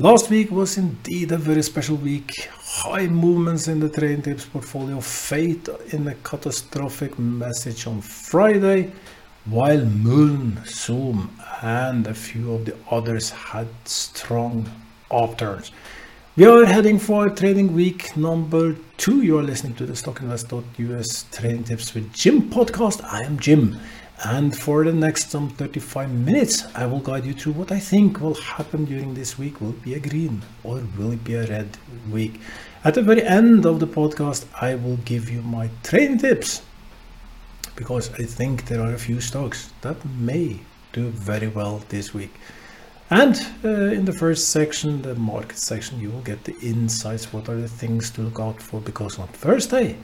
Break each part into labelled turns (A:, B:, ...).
A: Last week was indeed a very special week. High movements in the trading tips portfolio, fate in a catastrophic message on Friday, while Mullen, Zoom, and a few of the others had strong upturns. We are heading for trading week number two. You are listening to the StockInvest.us Trading Tips with Jim podcast. I am Jim. And for the next some 35 minutes, I will guide you through what I think will happen during this week. Will it be a green or will it be a red week? At the very end of the podcast, I will give you my trading tips because I think there are a few stocks that may do very well this week. And uh, in the first section, the market section, you will get the insights. What are the things to look out for? Because on Thursday,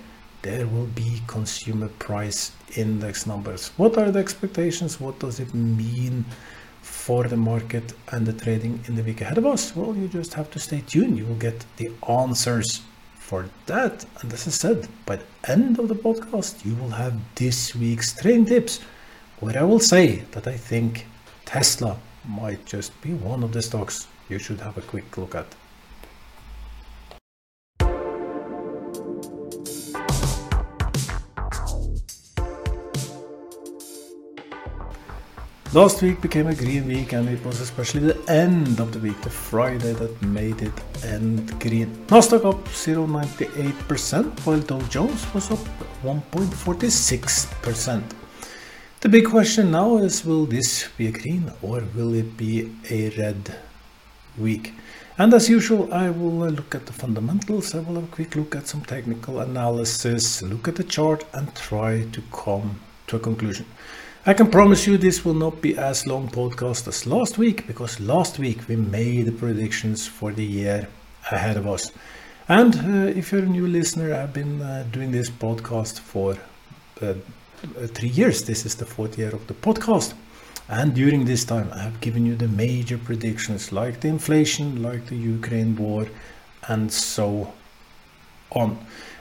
A: there will be consumer price index numbers. What are the expectations? What does it mean for the market and the trading in the week ahead of us? Well, you just have to stay tuned. You will get the answers for that. And as I said, by the end of the podcast, you will have this week's trading tips, where I will say that I think Tesla might just be one of the stocks you should have a quick look at. Last week became a green week and it was especially the end of the week, the Friday that made it end green. Nasdaq up 0.98% while Dow Jones was up 1.46%. The big question now is will this be a green or will it be a red week? And as usual, I will look at the fundamentals, I will have a quick look at some technical analysis, look at the chart and try to come to a conclusion. I can promise you this will not be as long podcast as last week because last week we made the predictions for the year ahead of us. And uh, if you're a new listener, I've been uh, doing this podcast for uh, three years. This is the fourth year of the podcast. And during this time, I have given you the major predictions like the inflation, like the Ukraine war, and so on.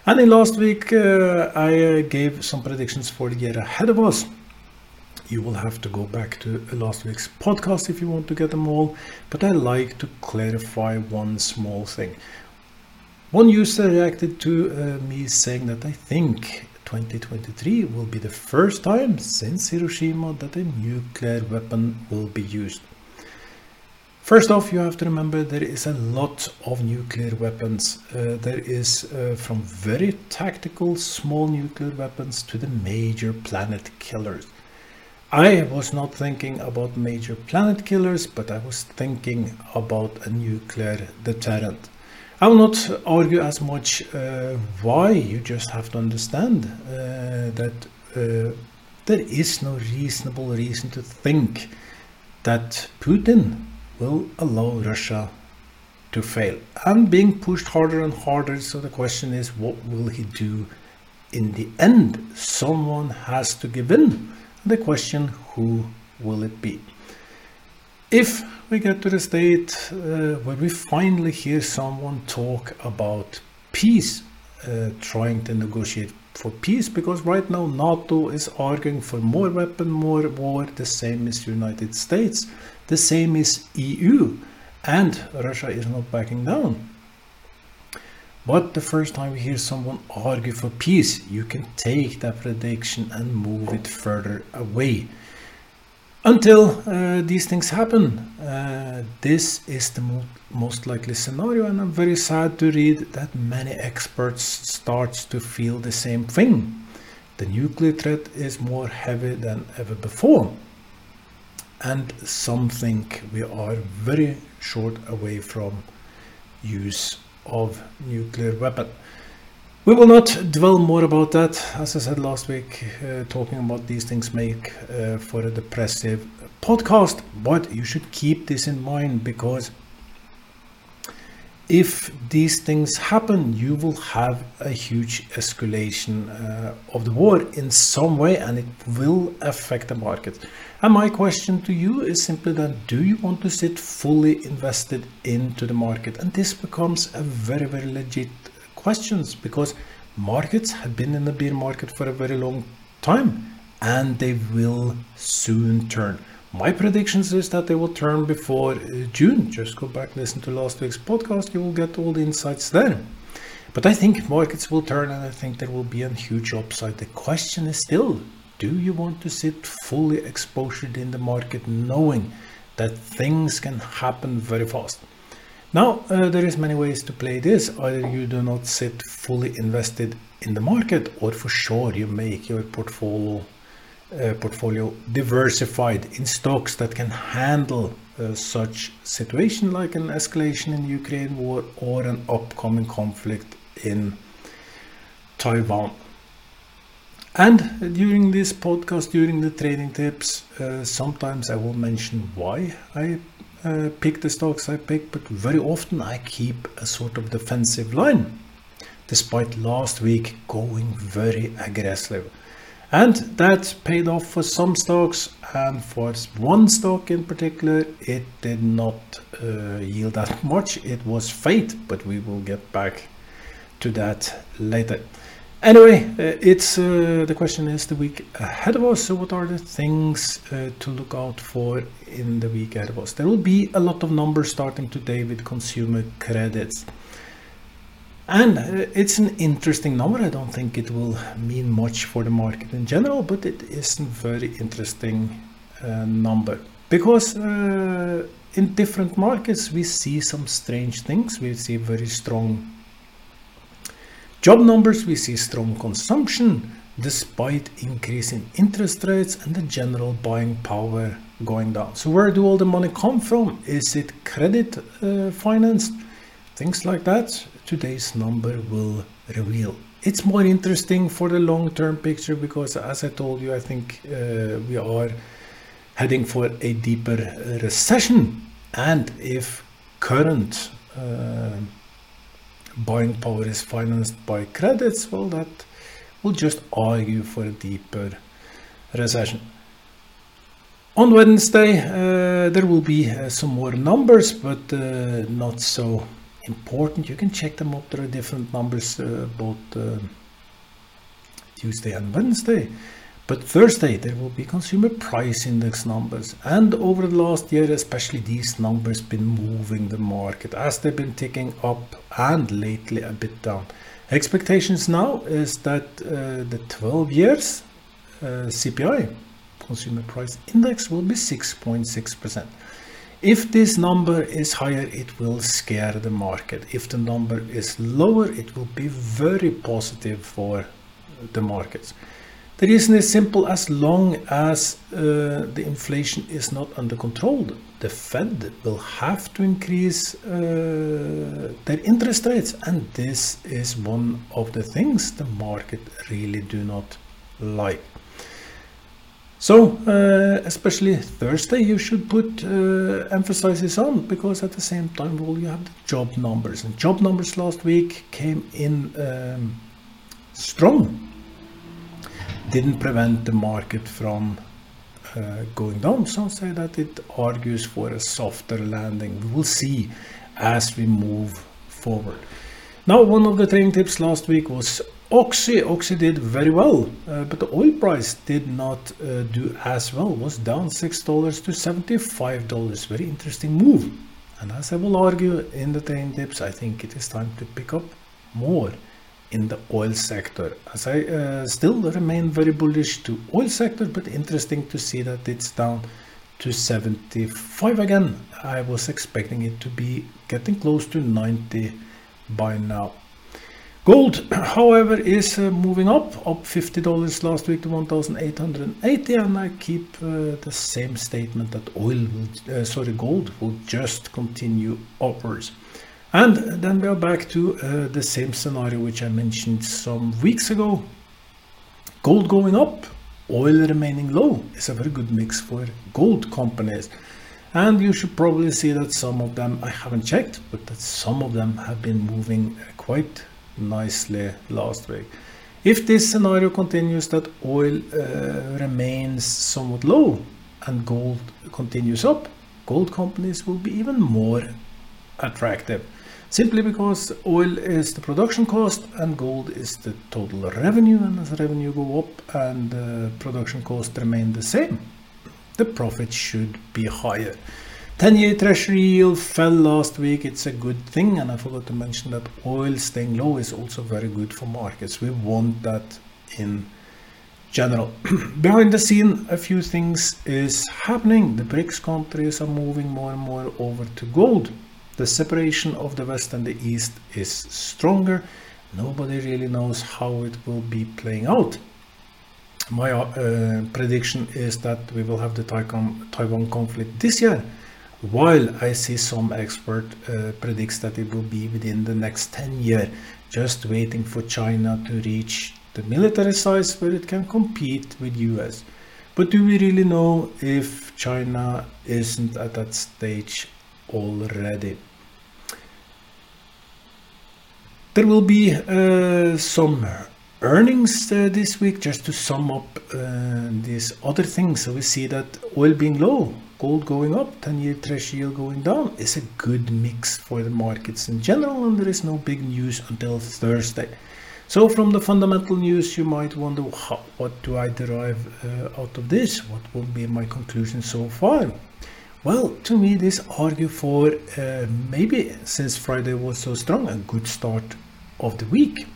A: And in last week, uh, I uh, gave some predictions for the year ahead of us you will have to go back to last week's podcast if you want to get them all but i like to clarify one small thing one user reacted to uh, me saying that i think 2023 will be the first time since hiroshima that a nuclear weapon will be used First off, you have to remember there is a lot of nuclear weapons. Uh, there is uh, from very tactical small nuclear weapons to the major planet killers. I was not thinking about major planet killers, but I was thinking about a nuclear deterrent. I will not argue as much uh, why, you just have to understand uh, that uh, there is no reasonable reason to think that Putin will allow Russia to fail. I'm being pushed harder and harder, so the question is what will he do in the end? Someone has to give in the question who will it be? If we get to the state uh, where we finally hear someone talk about peace, uh, trying to negotiate for peace, because right now NATO is arguing for more weapon, more war, the same as United States, the same is EU, and Russia is not backing down. But the first time you hear someone argue for peace, you can take that prediction and move it further away. Until uh, these things happen, uh, this is the mo most likely scenario, and I'm very sad to read that many experts start to feel the same thing. The nuclear threat is more heavy than ever before, and some think we are very short away from use of nuclear weapon. We will not dwell more about that. As I said last week, uh, talking about these things make uh, for a depressive podcast, but you should keep this in mind because if these things happen, you will have a huge escalation uh, of the war in some way and it will affect the market. And my question to you is simply that do you want to sit fully invested into the market? And this becomes a very, very legit questions because markets have been in the bear market for a very long time and they will soon turn. My predictions is that they will turn before uh, June. Just go back listen to last week's podcast. You will get all the insights there. But I think markets will turn and I think there will be a huge upside. The question is still, do you want to sit fully exposed in the market knowing that things can happen very fast? Now, uh, there is many ways to play this. Either you do not sit fully invested in the market or for sure you make your portfolio portfolio diversified in stocks that can handle uh, such situation like an escalation in Ukraine war or an upcoming conflict in Taiwan. And during this podcast, during the trading tips, uh, sometimes I will mention why I uh, pick the stocks I pick, but very often I keep a sort of defensive line, despite last week going very aggressive. And that paid off for some stocks, and for one stock in particular, it did not uh, yield that much. It was fate, but we will get back to that later. Anyway, uh, it's uh, the question is the week ahead of us. So, what are the things uh, to look out for in the week ahead of us? There will be a lot of numbers starting today with consumer credits. And uh, it's an interesting number. I don't think it will mean much for the market in general, but it is a very interesting uh, number because uh, in different markets we see some strange things. We see very strong job numbers, we see strong consumption despite increasing interest rates and the general buying power going down. So where do all the money come from? Is it credit uh, financed? Things like that today's number will reveal. It's more interesting for the long-term picture because as I told you, I think uh, we are heading for a deeper recession. And if current uh, buying power is financed by credits, well, that will just argue for a deeper recession. On Wednesday, uh, there will be uh, some more numbers, but uh, not so important. You can check them up. There are different numbers uh, both uh, Tuesday and Wednesday. But Thursday, there will be consumer price index numbers. And over the last year, especially these numbers been moving the market as they've been ticking up and lately a bit down. Expectations now is that uh, the 12 years uh, CPI, consumer price index, will be 6.6%. If this number is higher, it will scare the market. If the number is lower, it will be very positive for the markets. The reason is simple as long as uh, the inflation is not under control, the Fed will have to increase uh, their interest rates. And this is one of the things the market really do not like. So, uh, especially Thursday, you should put uh, emphasis on because at the same time, well, you have the job numbers. And job numbers last week came in um, strong didn't prevent the market from uh, going down. Some say that it argues for a softer landing. We will see as we move forward. Now, one of the trading tips last week was Oxy. Oxy did very well, uh, but the oil price did not uh, do as well. It was down $6 to $75. Very interesting move. And as I will argue in the trading tips, I think it is time to pick up more in the oil sector. As I uh, still remain very bullish to oil sector, but interesting to see that it's down to 75 again. I was expecting it to be getting close to 90 by now. Gold, however, is uh, moving up, up $50 last week to 1,880, and I keep uh, the same statement that oil, will, uh, sorry, gold will just continue upwards. And then we are back to uh, the same scenario which I mentioned some weeks ago. Gold going up, oil remaining low is a very good mix for gold companies. And you should probably see that some of them, I haven't checked, but that some of them have been moving quite nicely last week. If this scenario continues that oil uh, remains somewhat low and gold continues up, gold companies will be even more attractive simply because oil is the production cost and gold is the total revenue and as revenue go up and uh, production cost remain the same the profit should be higher. 10 year treasury yield fell last week. It's a good thing. And I forgot to mention that oil staying low is also very good for markets. We want that in general. Behind the scene, a few things is happening. The BRICS countries are moving more and more over to gold. The separation of the West and the East is stronger. Nobody really knows how it will be playing out. My uh, prediction is that we will have the Taiwan conflict this year while I see some expert uh, predicts that it will be within the next 10 years, just waiting for China to reach the military size where it can compete with US. But do we really know if China isn't at that stage already? There will be uh, some earnings uh, this week just to sum up uh, these other things. So we see that oil being low gold going up, 10-year treasury yield going down is a good mix for the markets in general and there is no big news until Thursday. So from the fundamental news you might wonder what do I derive uh, out of this? What will be my conclusion so far? Well, to me this argue for uh, maybe since Friday was so strong a good start of the week.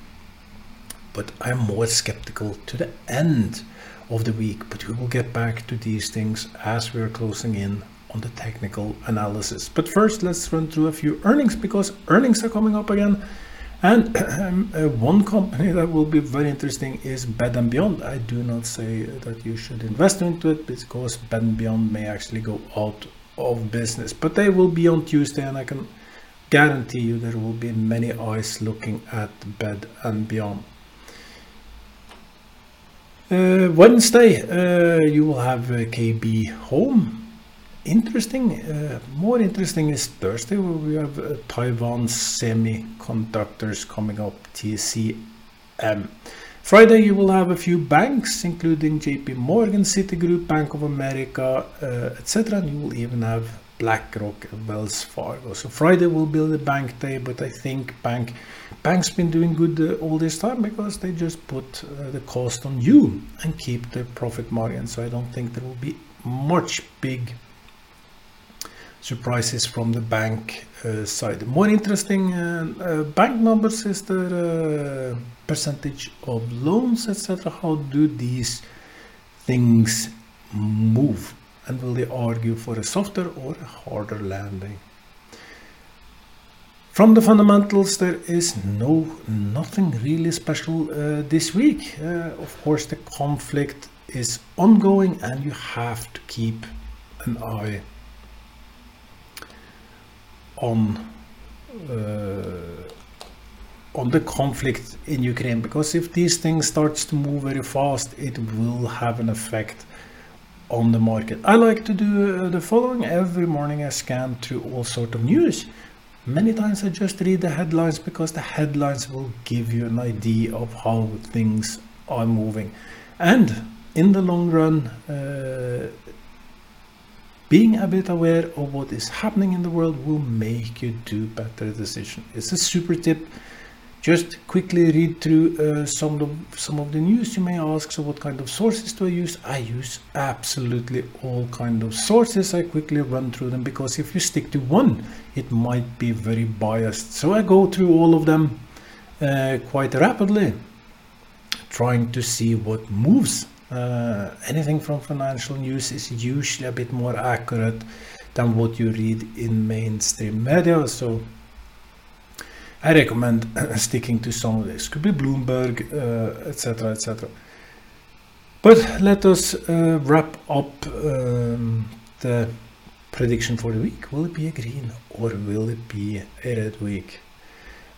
A: But I'm more skeptical to the end of the week, but we will get back to these things as we are closing in on the technical analysis. But first, let's run through a few earnings because earnings are coming up again. And uh, one company that will be very interesting is Bed and Beyond. I do not say that you should invest into it because Bed and Beyond may actually go out of business, but they will be on Tuesday, and I can guarantee you there will be many eyes looking at Bed and Beyond. Uh, Wednesday, uh, you will have uh, KB home. Interesting. Uh, more interesting is Thursday, where we have uh, Taiwan Semiconductors coming up, TCM. Friday, you will have a few banks, including JP Morgan, Citigroup, Bank of America, uh, etc. And you will even have BlackRock, Wells Fargo. So Friday will be the bank day, but I think bank bank's been doing good uh, all this time because they just put uh, the cost on you and keep the profit margin. So I don't think there will be much big surprises from the bank uh, side. More interesting uh, uh, bank numbers is the uh, percentage of loans, etc. How do these things move? And will they argue for a softer or a harder landing? From the fundamentals, there is no nothing really special uh, this week. Uh, of course, the conflict is ongoing, and you have to keep an eye on uh, on the conflict in Ukraine because if these things starts to move very fast, it will have an effect on the market. I like to do uh, the following every morning. I scan through all sort of news Many times I just read the headlines because the headlines will give you an idea of how things are moving. And in the long run, uh, being a bit aware of what is happening in the world will make you do better decisions. It's a super tip just quickly read through uh, some of some of the news. You may ask so what kind of sources do i use? I use absolutely all kind of sources. I quickly run through them because if you stick to one it might be very biased. So i go through all of them uh, quite rapidly trying to see what moves. Uh, anything from financial news is usually a bit more accurate than what you read in mainstream media. So I recommend sticking to some of this. Could be Bloomberg, etc., uh, etc. Et but let us uh, wrap up um, the prediction for the week. Will it be a green or will it be a red week?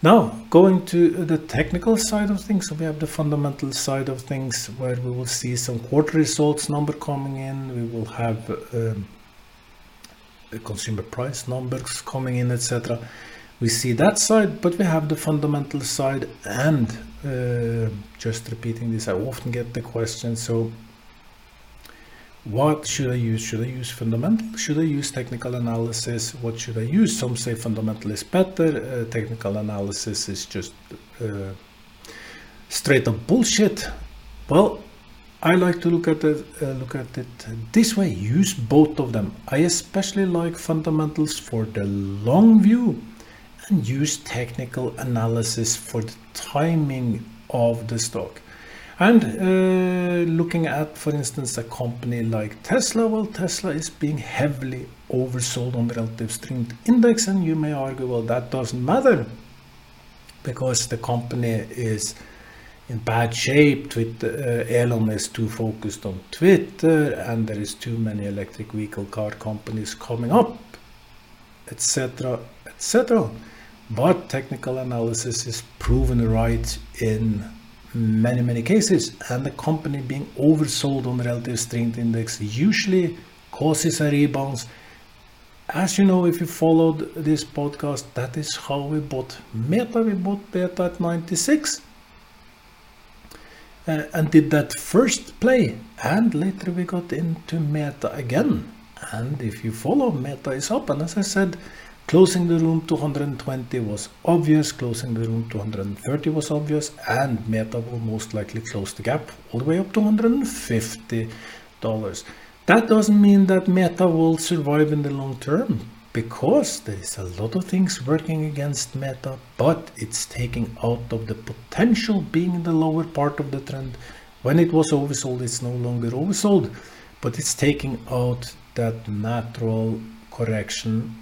A: Now, going to the technical side of things, so we have the fundamental side of things where we will see some quarter results number coming in. We will have um, consumer price numbers coming in, etc we see that side, but we have the fundamental side and uh, just repeating this, I often get the question, so what should I use? Should I use fundamental? Should I use technical analysis? What should I use? Some say fundamental is better, uh, technical analysis is just uh, straight up bullshit. Well, I like to look at it uh, look at it this way. Use both of them. I especially like fundamentals for the long view, and use technical analysis for the timing of the stock. And uh, looking at, for instance, a company like Tesla, well, Tesla is being heavily oversold on the relative strength index, and you may argue, well, that doesn't matter because the company is in bad shape. Twitter, uh, Elon is too focused on Twitter, and there is too many electric vehicle car companies coming up, etc., etc. But technical analysis is proven right in many many cases, and the company being oversold on the relative strength index usually causes a rebound. As you know, if you followed this podcast, that is how we bought Meta. We bought Meta at 96 uh, and did that first play and later we got into meta again and if you follow meta is up and as i said closing the room 220 was obvious closing the room 230 was obvious and meta will most likely close the gap all the way up to 150 dollars that doesn't mean that meta will survive in the long term because there is a lot of things working against Meta, but it's taking out of the potential being in the lower part of the trend. When it was oversold, it's no longer oversold, but it's taking out that natural correction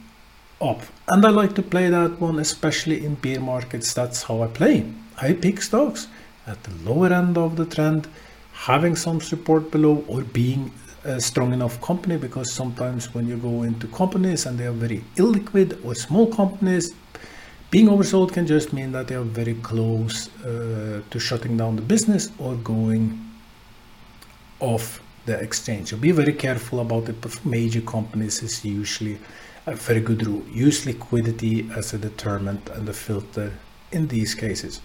A: up. And I like to play that one, especially in bear markets. That's how I play. I pick stocks at the lower end of the trend, having some support below or being a strong enough company because sometimes when you go into companies and they are very illiquid or small companies, being oversold can just mean that they are very close uh, to shutting down the business or going off the exchange. So be very careful about it, major companies is usually a very good rule. Use liquidity as a determinant and a filter in these cases.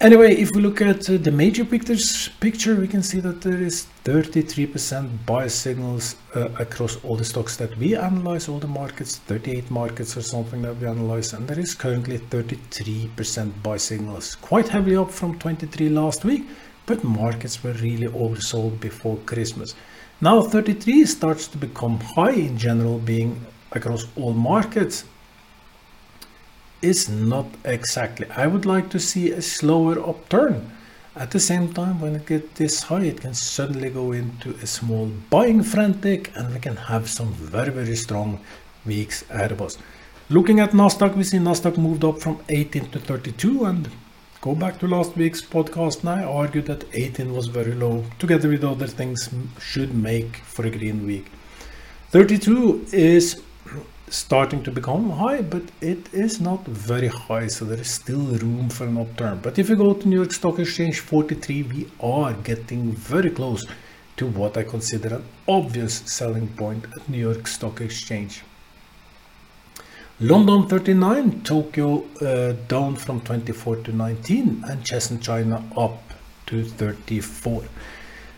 A: Anyway, if we look at uh, the major pictures, picture, we can see that there is 33% buy signals uh, across all the stocks that we analyze, all the markets, 38 markets or something that we analyze, and there is currently 33% buy signals, quite heavily up from 23 last week, but markets were really oversold before Christmas. Now 33 starts to become high in general, being across all markets, is not exactly. I would like to see a slower upturn. At the same time, when it gets this high, it can suddenly go into a small buying frantic and we can have some very, very strong weeks ahead of us. Looking at Nasdaq, we see Nasdaq moved up from 18 to 32 and go back to last week's podcast and I argued that 18 was very low. Together with other things should make for a green week. 32 is starting to become high, but it is not very high, so there is still room for an upturn. But if you go to New York Stock Exchange 43, we are getting very close to what I consider an obvious selling point at New York Stock Exchange. London 39, Tokyo uh, down from 24 to 19, and Shenzhen China up to 34.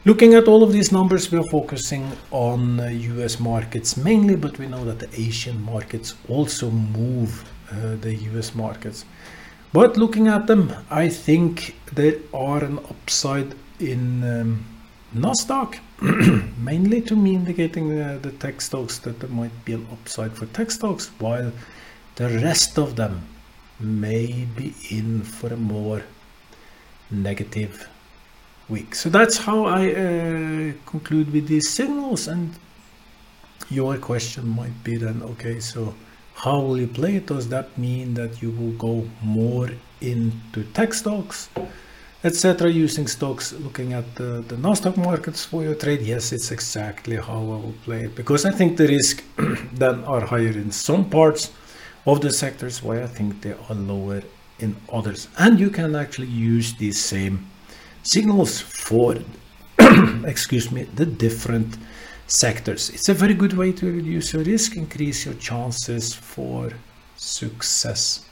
A: Looking at all of these numbers, we are focusing on US uh, markets mainly, but we know that the Asian markets also move uh, the US markets. But looking at them, I think there are an upside in um, Nasdaq, mainly to me indicating uh, the tech stocks that there might be an upside for tech stocks, while the rest of them may be in for a more negative week. So that's how I uh, conclude with these signals. And your question might be then, okay, so how will you play it? Does that mean that you will go more into tech stocks, etc., using stocks, looking at the, the Nasdaq markets for your trade? Yes, it's exactly how I will play it because I think the risk then are higher in some parts of the sectors, while I think they are lower in others. And you can actually use these same signals for excuse me the different sectors it's a very good way to reduce your risk increase your chances for success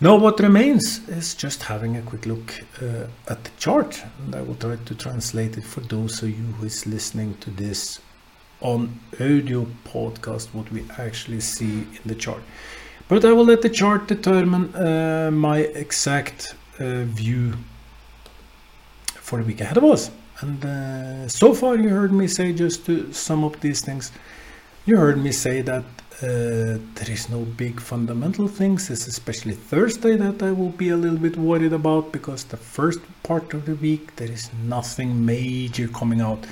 A: now what remains is just having a quick look uh, at the chart and I will try to translate it for those of you who is listening to this on audio podcast what we actually see in the chart but I will let the chart determine uh, my exact uh, view for the week ahead of us. And uh, so far, you heard me say, just to sum up these things, you heard me say that uh, there is no big fundamental things. It's especially Thursday that I will be a little bit worried about because the first part of the week there is nothing major coming out.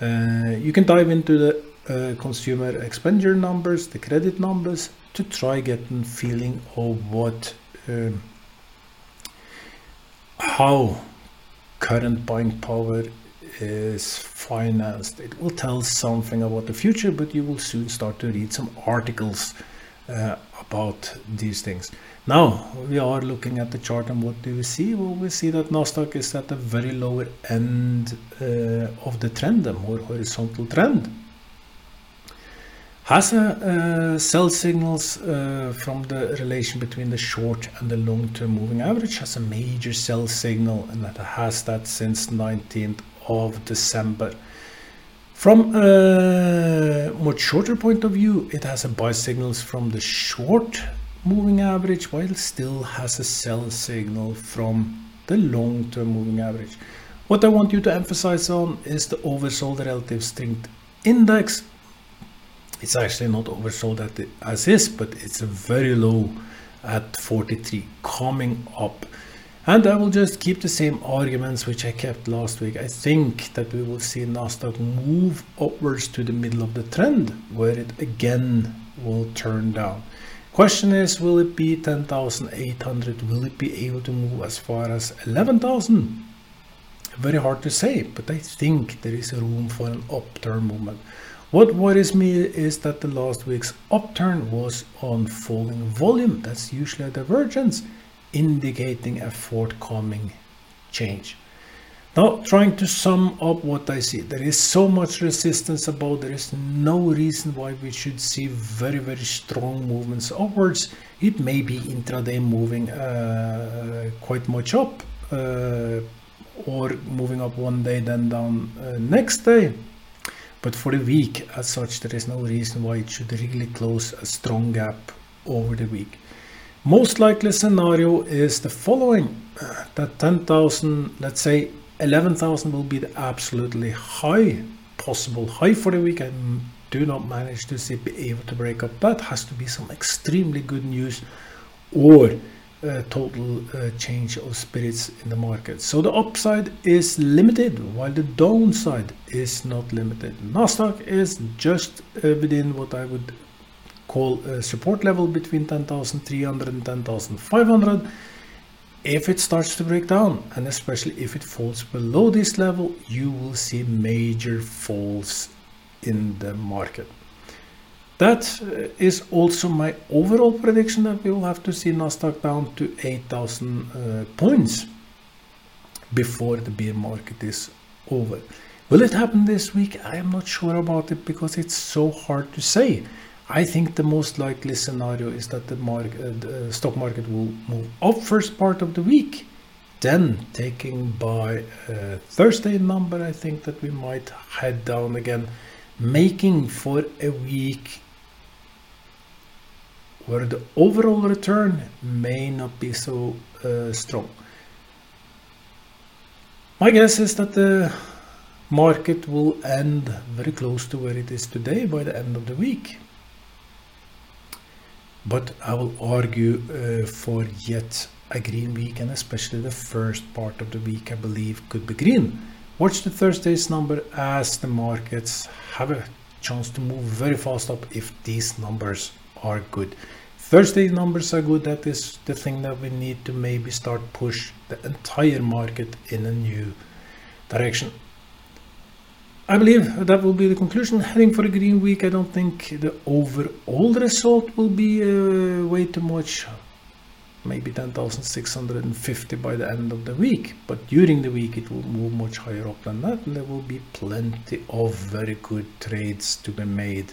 A: Uh, you can dive into the uh, consumer expenditure numbers, the credit numbers, to try getting feeling of what um, how current buying power is financed. It will tell something about the future, but you will soon start to read some articles uh, about these things. Now we are looking at the chart and what do we see? Well, we see that Nasdaq is at the very lower end uh, of the trend, the more horizontal trend. Has a uh, sell signals uh, from the relation between the short and the long-term moving average has a major sell signal and that has that since 19th of December. From a much shorter point of view, it has a buy signals from the short moving average while it still has a sell signal from the long-term moving average. What I want you to emphasize on is the oversold relative strength index. It's actually not oversold as is, but it's a very low at 43 coming up. And I will just keep the same arguments which I kept last week. I think that we will see Nasdaq move upwards to the middle of the trend where it again will turn down. Question is, will it be 10,800? Will it be able to move as far as 11,000? Very hard to say, but I think there is room for an upturn movement. What worries me is that the last week's upturn was on falling volume. That's usually a divergence indicating a forthcoming change. Now, trying to sum up what I see, there is so much resistance about, there is no reason why we should see very, very strong movements upwards. It may be intraday moving uh, quite much up uh, or moving up one day, then down uh, next day. But for the week as such, there is no reason why it should really close a strong gap over the week. Most likely scenario is the following, that 10,000, let's say 11,000 will be the absolutely high, possible high for the week. I do not manage to see, be able to break up. That has to be some extremely good news or a total uh, change of spirits in the market. So the upside is limited while the downside is not limited. Nasdaq is just uh, within what I would call a support level between 10,300 and 10,500 if it starts to break down and especially if it falls below this level you will see major falls in the market that uh, also my overall prediction that we will have to see Nasdaq down to 8,000 uh, points before the bear market is over. Will it happen this week? I am not sure about it because it's so hard to say. I think the most likely scenario is that the, market, uh, the stock market will move up first part of the week. Then, taking by uh, Thursday number, I think that we might head down again, making for a week where the overall return may not be so uh, strong. My guess is that the market will end very close to where it is today by the end of the week but I will argue uh, for yet a green week and especially the first part of the week I believe could be green. Watch the Thursday's number as the markets have a chance to move very fast up if these numbers are good. Thursday numbers are good. That is the thing that we need to maybe start push the entire market in a new direction. I believe that will be the conclusion. Heading for a green week, I don't think the overall result will be uh, way too much. Maybe 10,650 by the end of the week, but during the week it will move much higher up than that, and there will be plenty of very good trades to be made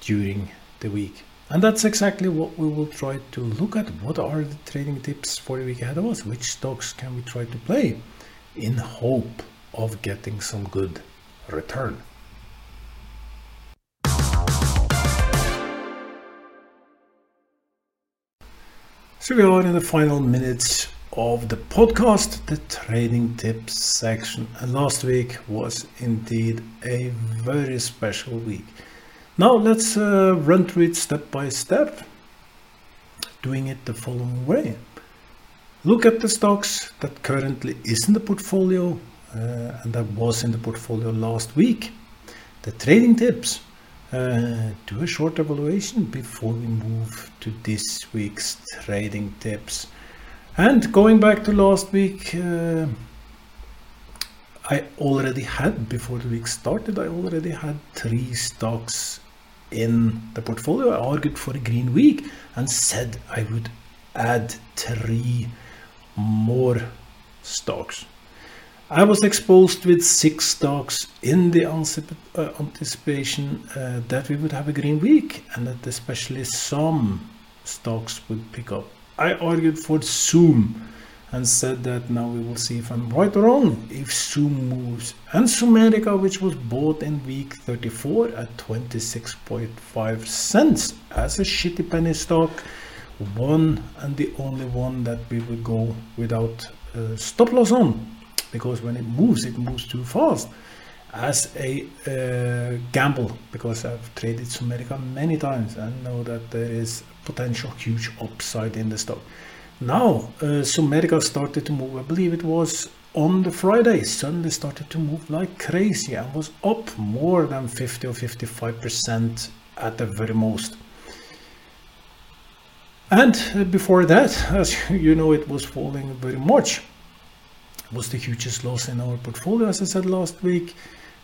A: during the week. And that's exactly what we will try to look at. What are the trading tips for the week ahead of us? Which stocks can we try to play in hope of getting some good return. So we are in the final minutes of the podcast, the trading tips section. And last week was indeed a very special week. Now let's uh, run through it step by step, doing it the following way. Look at the stocks that currently is in the portfolio uh, and that was in the portfolio last week. The trading tips. Uh, do a short evaluation before we move to this week's trading tips. And going back to last week, uh, I already had, before the week started, I already had three stocks in the portfolio. I argued for a green week and said I would add three more stocks. I was exposed with six stocks in the uh, anticipation uh, that we would have a green week and that especially some stocks would pick up. I argued for Zoom and said that now we will see if I'm right or wrong if Zoom moves. And Zomedica, which was bought in week 34 at 26.5 cents as a shitty penny stock, one and the only one that we will go without uh, stop loss on because when it moves, it moves too fast as a uh, gamble because I've traded Zomedica many times and know that there is potential huge upside in the stock. Now, uh, Zomedica started to move, I believe it was on the Friday, suddenly started to move like crazy and was up more than 50 or 55% at the very most. And uh, before that, as you know, it was falling very much was the hugest loss in our portfolio, as I said last week.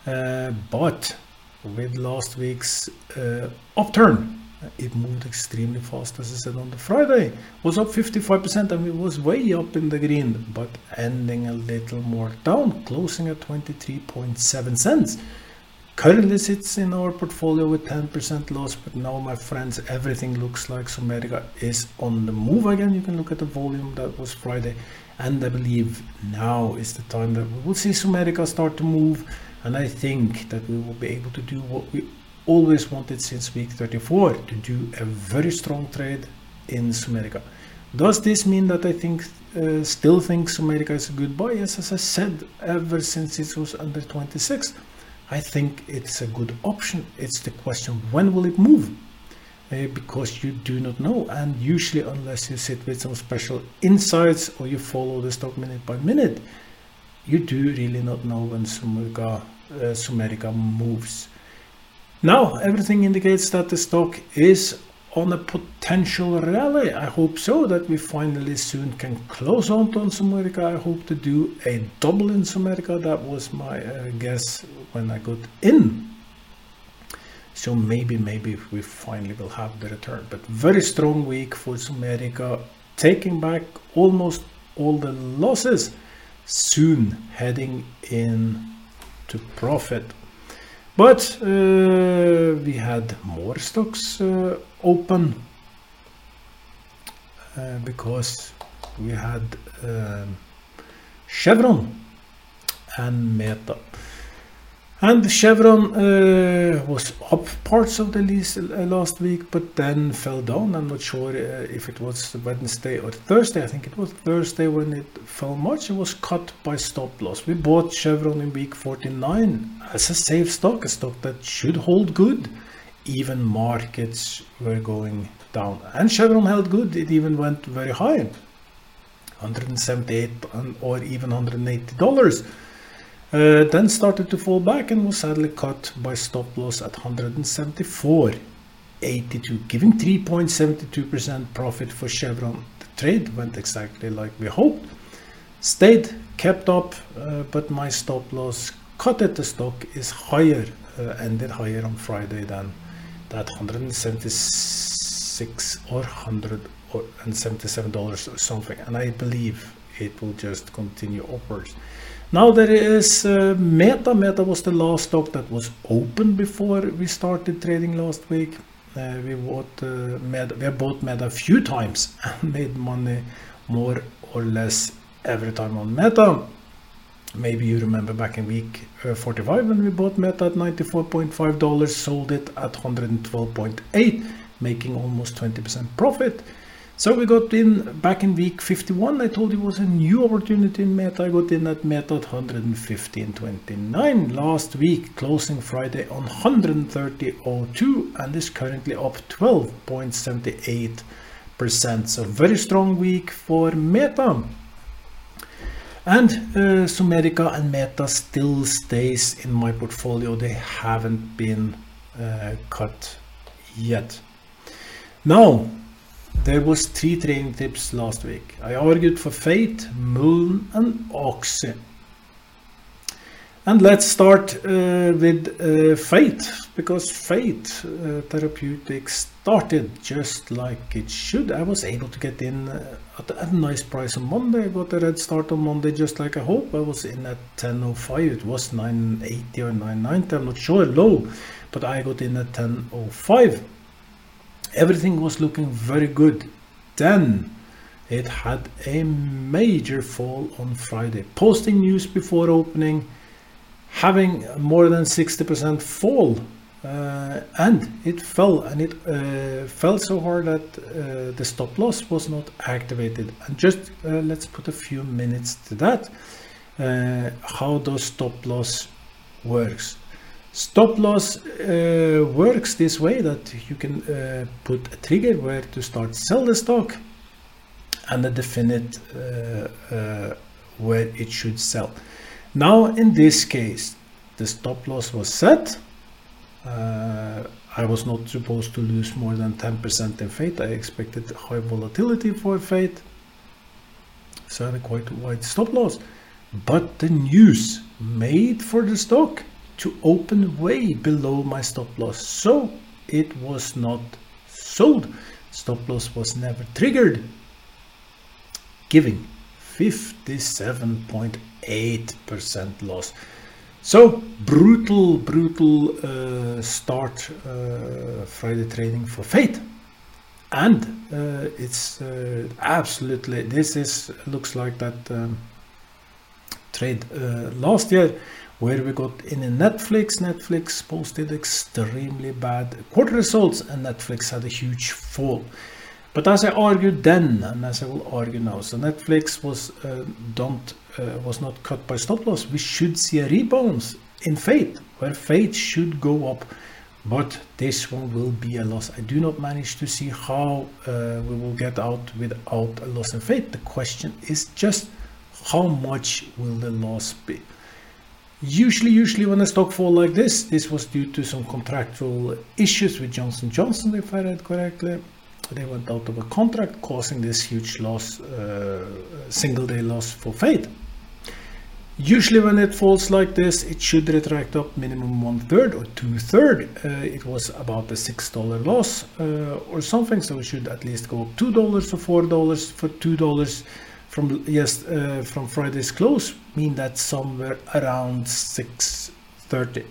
A: Uh, but with last week's uh, upturn, it moved extremely fast, as I said on the Friday. Was up 55% and it was way up in the green, but ending a little more down, closing at 23.7 cents. Currently sits in our portfolio with 10% loss, but now, my friends, everything looks like Zomedica is on the move again. You can look at the volume that was Friday and I believe now is the time that we will see Zomedica start to move and I think that we will be able to do what we always wanted since week 34 to do a very strong trade in Zomedica. Does this mean that I think uh, still think Zomedica is a good buy? Yes, as I said, ever since it was under 26, I think it's a good option. It's the question, when will it move? uh, because you do not know and usually unless you sit with some special insights or you follow the stock minute by minute you do really not know when Sumerica, uh, Zomedica moves now everything indicates that the stock is on a potential rally. I hope so that we finally soon can close out on Zomedica. I hope to do a double in Zomedica. That was my uh, guess when I got in. So maybe, maybe we finally will have the return. But very strong week for Zomedica, taking back almost all the losses, soon heading in to profit. But uh, we had more stocks uh, open uh, because we had um, Chevron and Meta. And Chevron uh, was up parts of the lease uh, last week, but then fell down. I'm not sure uh, if it was Wednesday or Thursday. I think it was Thursday when it fell much. It was cut by stop loss. We bought Chevron in week 49 as a safe stock, a stock that should hold good. Even markets were going down. And Chevron held good. It even went very high 178 or even $180. Uh, then started to fall back and was sadly cut by stop loss at 174.82, giving 3.72% profit for Chevron. The trade went exactly like we hoped. Stayed, kept up, uh, but my stop loss cut at the stock is higher, uh, ended higher on Friday than that 176 or 177 dollars or something, and I believe it will just continue upwards. Now there is uh, Meta. Meta was the last stock that was open before we started trading last week. Uh, we bought uh, Meta, we bought Meta a few times and made money more or less every time on Meta. Maybe you remember back in week uh, 45 when we bought Meta at $94.5, sold it at 112.8, making almost 20% profit. So we got in back in week 51. I told you was a new opportunity in Meta. I got in at Meta at 115.29 last week, closing Friday on 130.02 and is currently up 12.78%. So very strong week for Meta. And uh, Zomedica and Meta still stays in my portfolio. They haven't been uh, cut yet. Now, there was three training tips last week. I argued for Fate, Mullen and Oxy. And let's start uh, with uh, Fate, because Fate uh, Therapeutics started just like it should. I was able to get in uh, at a nice price on Monday. Got a red start on Monday just like I hope. I was in at 10.05. It was 9.80 or 9.90. I'm not sure, low, but I got in at 10.05 everything was looking very good. Then it had a major fall on Friday. Posting news before opening, having more than 60% fall. Uh, and it fell and it uh, fell so hard that uh, the stop loss was not activated and just uh, let's put a few minutes to that uh, how does stop loss works Stop loss uh, works this way that you can uh, put a trigger where to start sell the stock and a definite uh, uh, where it should sell. Now in this case the stop loss was set. Uh, I was not supposed to lose more than 10% in Fate. I expected high volatility for Fate. So I had a quite wide stop loss. But the news made for the stock to open way below my stop loss. So it was not sold. Stop loss was never triggered giving 57.8% loss. So brutal brutal uh, start uh, Friday trading for Fate. And uh, it's uh, absolutely this is looks like that um, trade uh, last year where we got in Netflix. Netflix posted extremely bad quarter results and Netflix had a huge fall. But as I argued then, and as I will argue now, so Netflix was uh, don't uh, was not cut by stop loss. We should see a rebound in Fate, where Fate should go up, but this one will be a loss. I do not manage to see how uh, we will get out without a loss in Fate. The question is just how much will the loss be? Usually, usually when a stock fall like this, this was due to some contractual issues with Johnson Johnson, if I read correctly. They went out of a contract, causing this huge loss, uh, single day loss for Fate. Usually when it falls like this, it should retract up minimum one third or two third. Uh, it was about a six dollar loss uh, or something, so it should at least go up two dollars or four dollars for two dollars from yes uh, from Friday's close mean that somewhere around 6:30.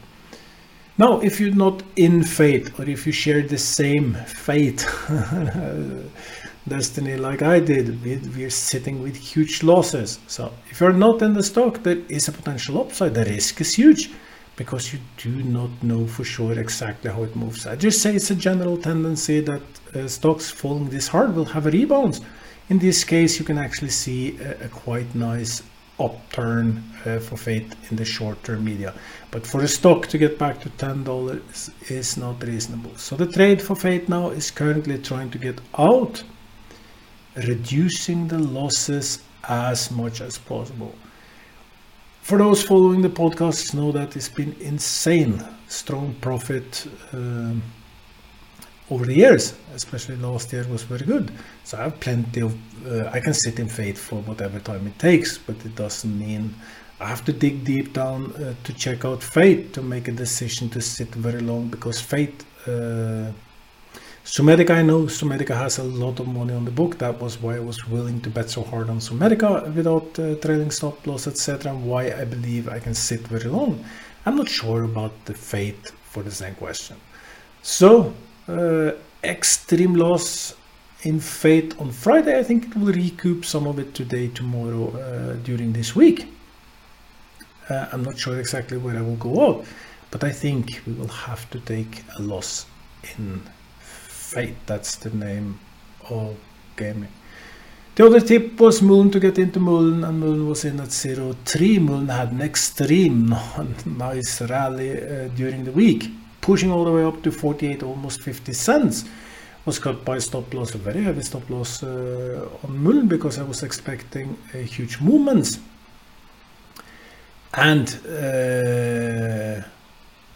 A: Now, if you're not in fate or if you share the same fate destiny like I did, we're sitting with huge losses. So if you're not in the stock, there is a potential upside. The risk is huge because you do not know for sure exactly how it moves. I just say it's a general tendency that uh, stocks falling this hard will have a rebound in this case, you can actually see a, a quite nice upturn uh, for Fate in the short-term media. But for the stock to get back to $10 is, not reasonable. So the trade for Fate now is currently trying to get out, reducing the losses as much as possible. For those following the podcast, know that it's been insane strong profit um, over the years, especially last year was very good. So I have plenty of, uh, I can sit in faith for whatever time it takes, but it doesn't mean I have to dig deep down uh, to check out faith to make a decision to sit very long because Fate, uh, Zomedica, I know Zomedica has a lot of money on the book. That was why I was willing to bet so hard on Zomedica without uh, trailing stop loss, etc. And why I believe I can sit very long. I'm not sure about the Fate for the same question. So extreme loss in Fate on Friday. I think it will recoup some of it today, tomorrow, uh, during this week. Uh, I'm not sure exactly where I will go out, but I think we will have to take a loss in Fate. That's the name of gaming. The other tip was Mullen to get into Mullen, and Mullen was in at 0.3. Mullen had an extreme nice rally uh, during the week, pushing all the way up to 48, almost 50 cents. Was cut by stop loss, a very heavy stop loss uh, on Mullen because I was expecting huge movements. And uh,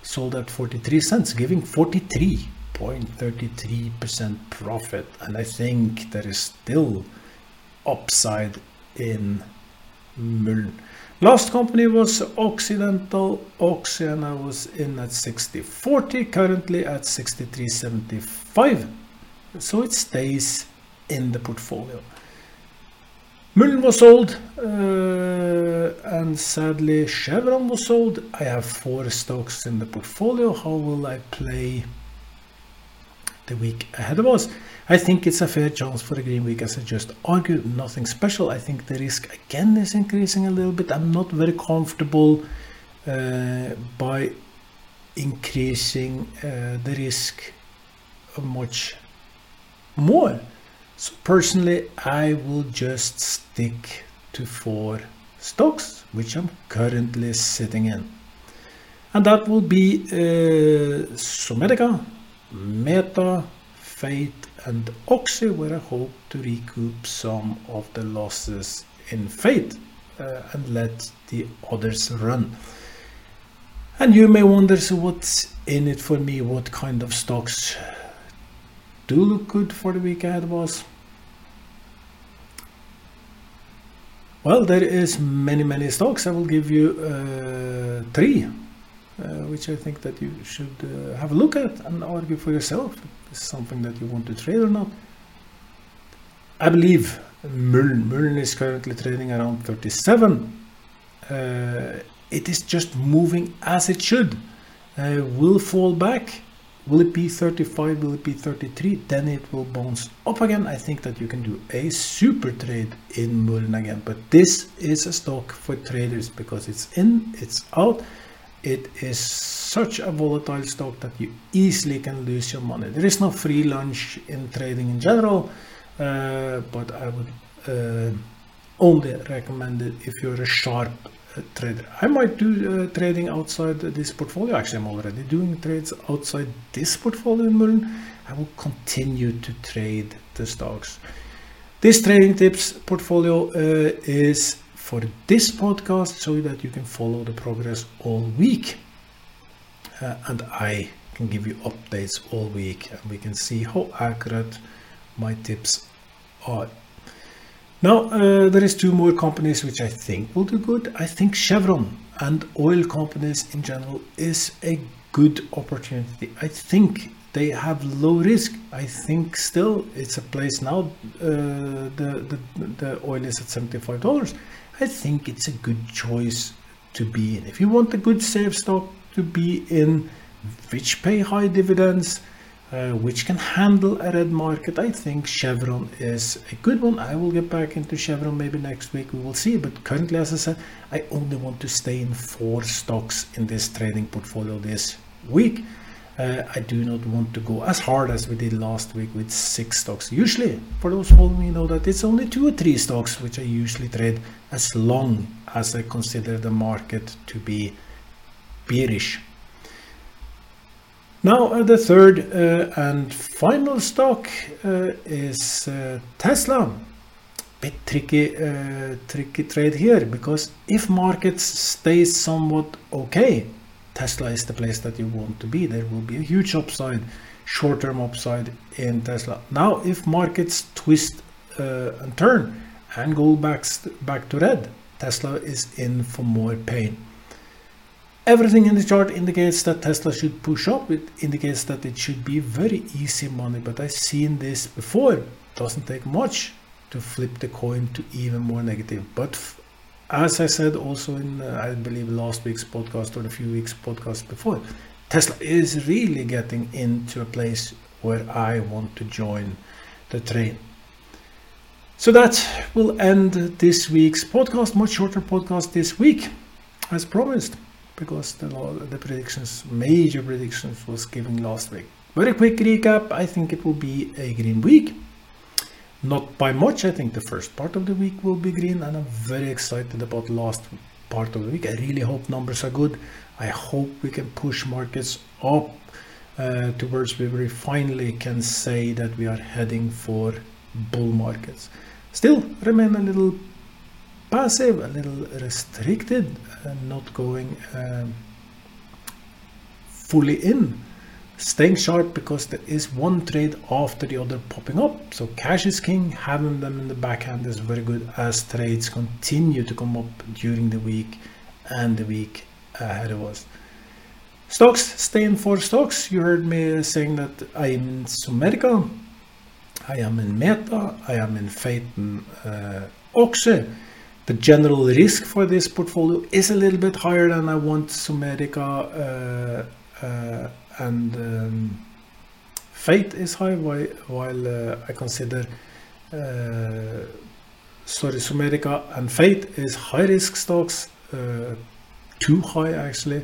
A: sold at 43 cents, giving 43.33% profit. And I think there is still upside in Mullen. Last company was Occidental I was in at 60.40, currently at 63.75. So it stays in the portfolio. Mullen was sold uh, and sadly Chevron was sold. I have four stocks in the portfolio. How will I play the week ahead of us? I think it's a fair chance for a green week as I just argued, nothing special. I think the risk again is increasing a little bit. I'm not very comfortable uh, by increasing uh, the risk much more. So personally, I will just stick to four stocks, which I'm currently sitting in. And that will be uh, Zomedica, Meta, Fate, and Oxy where I hope to recoup some of the losses in Fate uh, and let the others run. And you may wonder, so what's in it for me? What kind of stocks do look good for the week ahead us? Well, there is many, many stocks. I will give you uh, three, which I think that you should uh, have a look at and argue for yourself is something that you want to trade or not. I believe Mullen, Mullen is currently trading around 37. Uh, it is just moving as it should. Uh, will fall back. Will it be 35? Will it be 33? Then it will bounce up again. I think that you can do a super trade in Mullen again. But this is a stock for traders because it's in, it's out it is such a volatile stock that you easily can lose your money. There is no free lunch in trading in general, uh, but I would uh, only recommend it if you're a sharp uh, trader. I might do uh, trading outside this portfolio. Actually, I'm already doing trades outside this portfolio in. I will continue to trade the stocks. This trading tips portfolio uh, is for this podcast so that you can follow the progress all week. Uh, and I can give you updates all week and we can see how accurate my tips are. Now, uh, there is two more companies which I think will do good. I think Chevron and oil companies in general is a good opportunity. I think they have low risk. I think still it's a place now. Uh, the, the the oil is at seventy five dollars. I think it's a good choice to be in. If you want a good safe stock to be in, which pay high dividends, uh, which can handle a red market, I think Chevron is a good one. I will get back into Chevron maybe next week, we will see. But currently, as I said, I only want to stay in four stocks in this trading portfolio this week. Uh, I do not want to go as hard as we did last week with six stocks. Usually, for those following me know that it's only two or three stocks which I usually trade as long as I consider the market to be bearish. Now uh, the third uh, and final stock uh, is uh, Tesla. Bit tricky, uh, tricky trade here because if markets stay somewhat okay, Tesla is the place that you want to be. There will be a huge upside, short-term upside in Tesla. Now, if markets twist uh, and turn and go back, back to red, Tesla is in for more pain. Everything in the chart indicates that Tesla should push up. It indicates that it should be very easy money, but I've seen this before. Doesn't take much to flip the coin to even more negative. But as I said also in, uh, I believe, last week's podcast or a few weeks podcast before, Tesla is really getting into a place where I want to join the train. So that will end this week's podcast, much shorter podcast this week, as promised, because the, the predictions, major predictions, was given last week. Very quick recap. I think it will be a green week. Not by much. I think the first part of the week will be green, and I'm very excited about the last part of the week. I really hope numbers are good. I hope we can push markets up uh, towards where we finally can say that we are heading for bull markets. Still remain a little passive, a little restricted, and not going um, fully in staying sharp because there is one trade after the other popping up. So cash is king, having them in the backhand is very good as trades continue to come up during the week and the week ahead of us. Stocks, staying for stocks. You heard me saying that I am in Zomedica, I am in Meta, I am in Phaeton uh, Oxy. The general risk for this portfolio is a little bit higher than I want Zomedica uh, uh, and um, Fate is high while, while uh, I consider uh, sorry Zomedica and Fate is high risk stocks uh, too high actually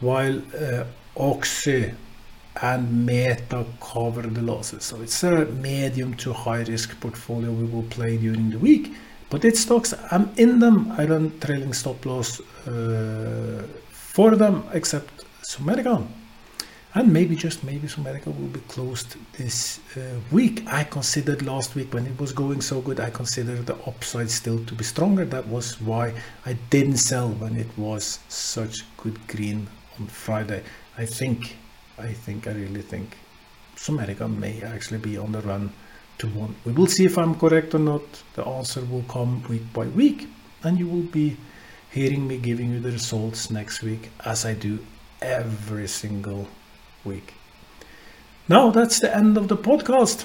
A: while uh, Oxy and Meta cover the losses. So it's a medium to high risk portfolio we will play during the week but it's stocks I'm in them. I run trailing stop loss uh, for them except Zomedica and maybe just maybe Zomedica will be closed this uh, week. I considered last week when it was going so good, I considered the upside still to be stronger. That was why I didn't sell when it was such good green on Friday. I think, I think, I really think Zomedica may actually be on the run to one. We will see if I'm correct or not. The answer will come week by week, and you will be hearing me giving you the results next week as I do every single week. Now that's the end of the podcast.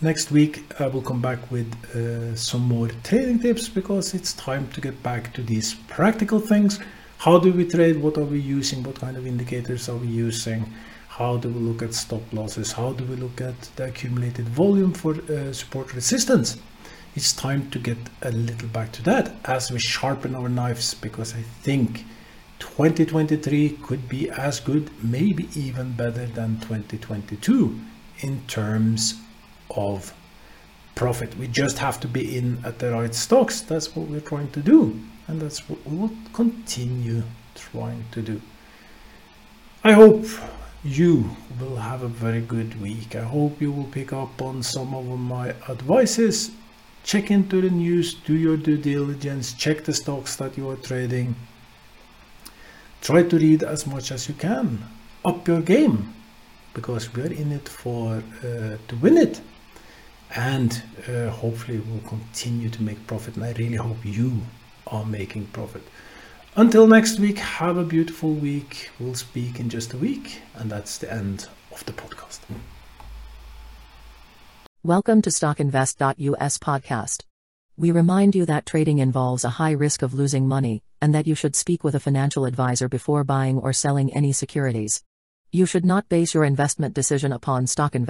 A: Next week I will come back with uh, some more trading tips because it's time to get back to these practical things. How do we trade? What are we using? What kind of indicators are we using? How do we look at stop losses? How do we look at the accumulated volume for uh, support resistance? It's time to get a little back to that as we sharpen our knives because I think 2023 could be as good, maybe even better than 2022 in terms of profit. We just have to be in at the right stocks. That's what we're trying to do. And that's what we will continue trying to do. I hope you will have a very good week. I hope you will pick up on some of my advices. Check into the news, do your due diligence, check the stocks that you are trading try to read as much as you can up your game because we are in it for uh, to win it. And uh, hopefully we'll continue to make profit and i really hope you are making profit. Until next week have a beautiful week. We'll speak in just a week and that's the end of the podcast.
B: Welcome to stockinvest.us podcast we remind you that trading involves a high risk of losing money and that you should speak with a financial advisor before buying or selling any securities. You should not base your investment decision upon stock investment